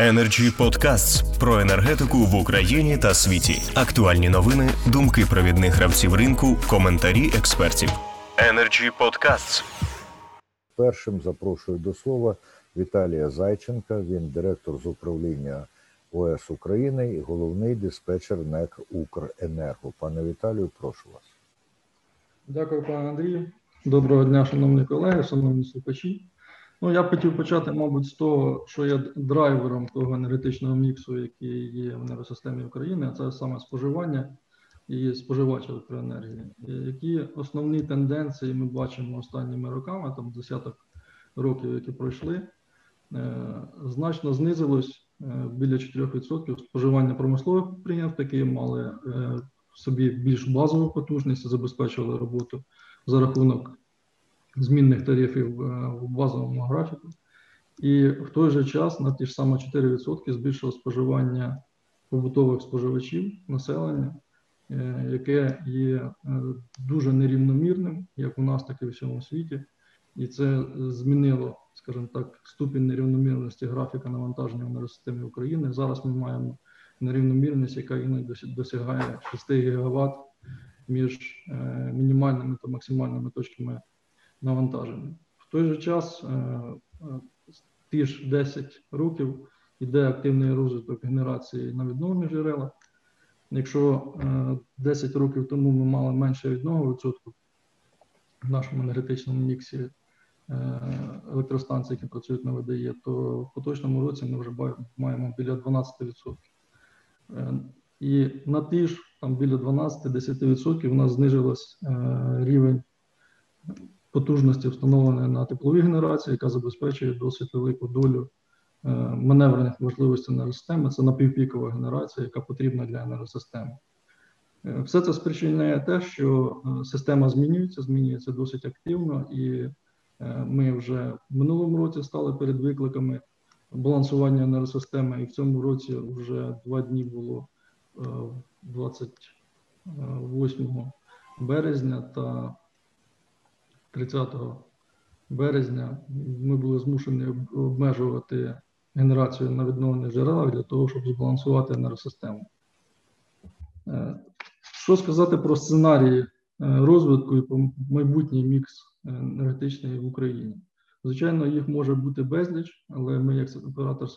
Energy Podcasts про енергетику в Україні та світі. Актуальні новини, думки провідних гравців ринку, коментарі експертів. Energy Podcasts. Першим запрошую до слова Віталія Зайченка. Він директор з управління ОС України і головний диспетчер НЕК Укренерго. Пане Віталію, прошу вас. Дякую, пане Андрію. Доброго дня, шановні колеги, шановні слухачі. Ну, я б хотів почати, мабуть, з того, що є драйвером того енергетичного міксу, який є в енергосистемі України, а це саме споживання і споживач електроенергії. Які основні тенденції ми бачимо останніми роками, там десяток років, які пройшли, е, значно знизилось е, біля 4% споживання промислових підприємств, які мали е, в собі більш базову потужність, забезпечували роботу за рахунок змінних тарифів е, в базовому графіку, і в той же час на ті ж саме 4% збільшило споживання побутових споживачів населення, е, яке є е, дуже нерівномірним, як у нас, так і в всьому світі, і це змінило, скажімо так, ступінь нерівномірності графіка навантаження в енергосистемі України. Зараз ми маємо нерівномірність, яка іноді досягає 6 ГВт між мінімальними та максимальними точками навантаження. В той же час, е, е, ті ж 10 років йде активний розвиток генерації на відновлених джерелах. Якщо 10 е, років тому ми мали менше від 1% в нашому енергетичному міксі електростанцій, які працюють на ВДЄ, то в поточному році ми вже маємо біля 12%. І на ті ж там біля 12-10% у нас знижився рівень потужності, встановленої на тепловій генерації, яка забезпечує досить велику долю е, маневрених можливостей енергосистеми. Це напівпікова генерація, яка потрібна для енергосистеми. Е, все це спричиняє те, що е, система змінюється, змінюється досить активно, і ми вже в минулому році стали перед викликами балансування енергосистеми, і в цьому році вже два дні було 28 березня та 30 березня ми були змушені обмежувати генерацію на відновлених джерелах для того, щоб збалансувати енергосистему. Е, що сказати про сценарії е, розвитку і майбутній мікс енергетичний в Україні? Звичайно, їх може бути безліч, але ми, як оператор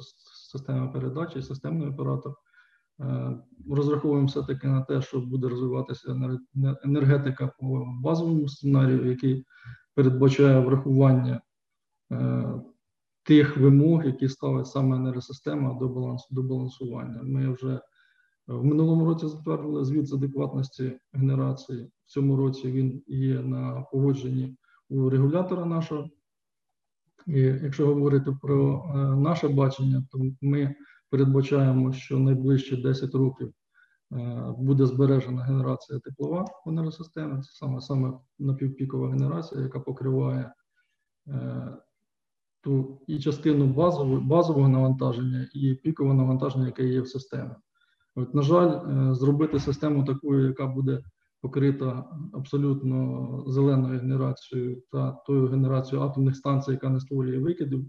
системи передачі, системний оператор, розраховуємо все-таки на те, що буде розвиватися енергетика по базовому сценарію, який передбачає врахування е, тих вимог, які ставить саме енергосистема до балансу до балансування. Ми вже в минулому році затвердили звіт з адекватності генерації. В цьому році він є на погодженні у регулятора нашого. І якщо говорити про е, наше бачення, то ми передбачаємо, що найближчі 10 років Е, буде збережена генерація теплова в енергосистемі, це саме саме напівпікова генерація, яка покриває е, ту і частину базового, базового навантаження, і пікового навантаження, яке є в системі. От, На жаль, е, зробити систему такою, яка буде покрита абсолютно зеленою генерацією та тою генерацією атомних станцій, яка не створює викидів,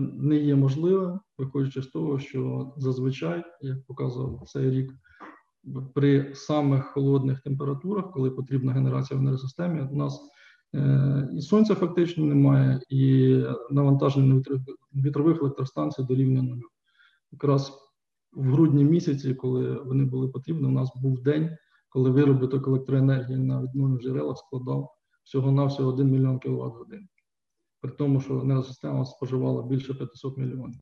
не є можливим, виходячи з того, що зазвичай, як показував цей рік, при самих холодних температурах, коли потрібна генерація в енергосистемі, у нас е, і сонця фактично немає, і навантаження вітрових електростанцій дорівнює нулю. Якраз в грудні місяці, коли вони були потрібні, у нас був день, коли виробіток електроенергії на відновлених джерелах складав всього-навсього 1 мільйон кВт годин. При тому, що енергосистема споживала більше 500 мільйонів.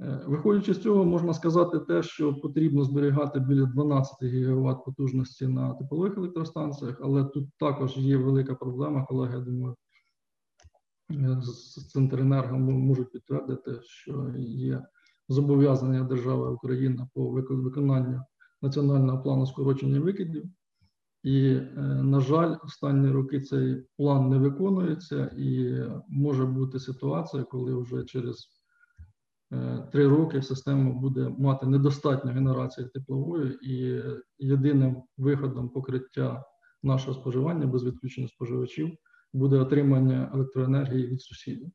Е, виходячи з цього, можна сказати те, що потрібно зберігати біля 12 ГВт потужності на теплових електростанціях, але тут також є велика проблема, колеги, я думаю, е, з Центренерго можуть підтвердити, що є зобов'язання держави Україна по виконанню національного плану скорочення викидів. І, е, на жаль, останні роки цей план не виконується, і може бути ситуація, коли вже через Е, три роки система буде мати недостатньо генерації теплової, і єдиним виходом покриття нашого споживання без відключення споживачів буде отримання електроенергії від сусідів.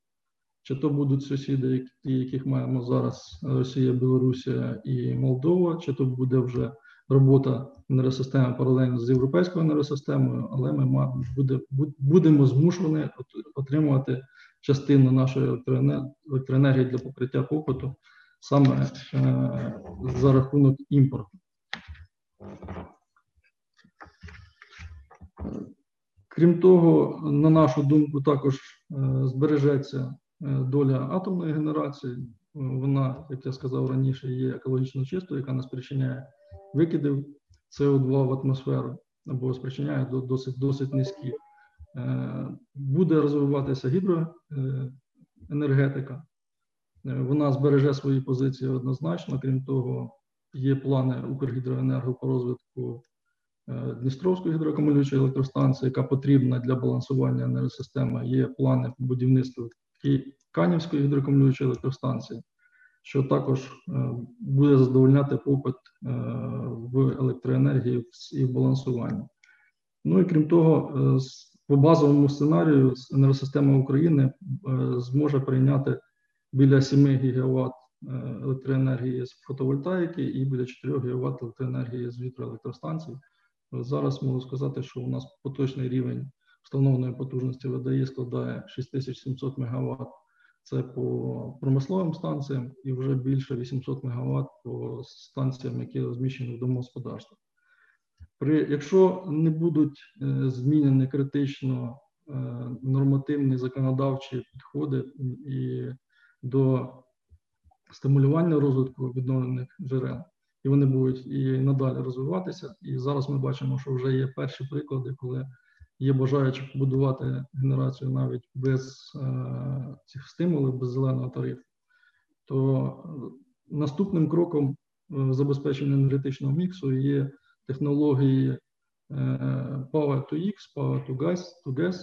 чи то будуть сусіди, яких маємо зараз Росія, Білорусія і Молдова, чи то буде вже робота енергосистеми паралельно з європейською енергосистемою, але ми буде, бу- будемо змушені отримувати частину нашої електроенергії для покриття попиту саме е, за рахунок імпорту. Крім того, на нашу думку, також е, збережеться е, доля атомної генерації. Вона, як я сказав раніше, є екологічно чистою, яка не спричиняє викидів СО2 в атмосферу або спричиняє до- досить, досить низькі. Е, Буде розвиватися гідроенергетика. Е, Вона збереже свої позиції однозначно. Крім того, є плани Укргідроенерго по розвитку е, Дністровської гідроакумулюючої електростанції, яка потрібна для балансування енергосистеми. Є плани по будівництву Канівської гідроакумулюючої електростанції, що також е, буде задовольняти попит е, в електроенергії і в балансуванні. Ну і крім того, е, по базовому сценарію енергосистема України зможе прийняти біля 7 ГВт електроенергії з фотовольтаїки і біля 4 ГВт електроенергії з вітроелектростанцій. Зараз можу сказати, що у нас поточний рівень встановленої потужності ВДІ складає 6700 МВт. Це по промисловим станціям і вже більше 800 МВт по станціям, які розміщені в домогосподарствах. При, якщо не будуть е, змінені критично е, нормативні законодавчі підходи і до стимулювання розвитку відновлених джерел, і вони будуть і надалі розвиватися. І зараз ми бачимо, що вже є перші приклади, коли є бажаючі побудувати генерацію навіть без е, цих стимулів, без зеленого тарифу. То е, наступним кроком в забезпеченні енергетичного міксу є технології е, Power to X, Power to Gas, to Gas,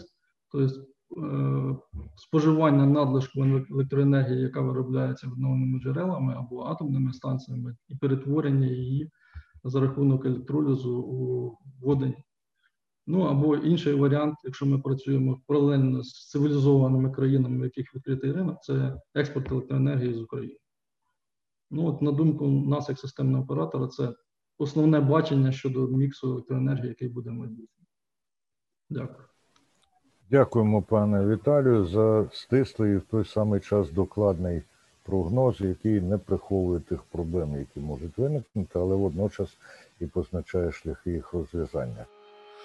тобто е, споживання надлишку електроенергії, яка виробляється відновленими джерелами або атомними станціями, і перетворення її за рахунок електролізу у водень. Ну або інший варіант, якщо ми працюємо паралельно з цивілізованими країнами, в яких відкритий ринок, це експорт електроенергії з України. Ну, от, на думку нас, як системного оператора, це основне бачення щодо міксу електроенергії, який буде в майбутньому. Дякую. Дякуємо, пане Віталію, за стислий і в той самий час докладний прогноз, який не приховує тих проблем, які можуть виникнути, але водночас і позначає шляхи їх розв'язання.